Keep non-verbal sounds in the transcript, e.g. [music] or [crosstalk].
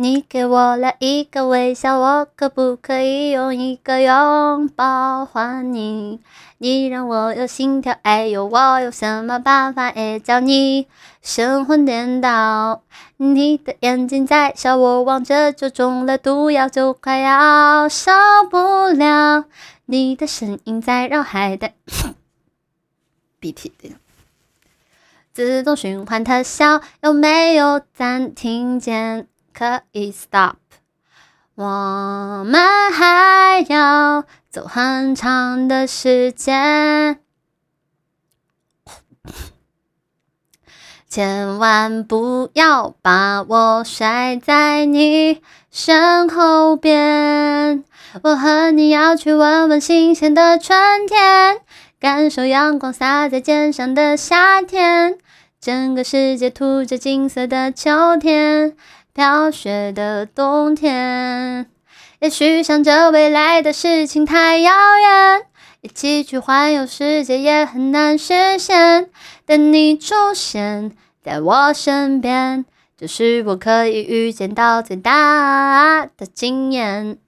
你给我了一个微笑，我可不可以用一个拥抱还你？你让我有心跳，哎呦，我有什么办法也叫你神魂颠倒？你的眼睛在笑，我望着就中了毒药，就快要受不了。你的声音在绕海的 [coughs] 鼻涕的自动循环特效，有没有暂停键？可以 stop，我们还要走很长的时间，千万不要把我甩在你身后边。我和你要去闻闻新鲜的春天，感受阳光洒在肩上的夏天，整个世界涂着金色的秋天。飘雪的冬天，也许想着未来的事情太遥远，一起去环游世界也很难实现。等你出现在我身边，就是我可以预见到最大的惊艳。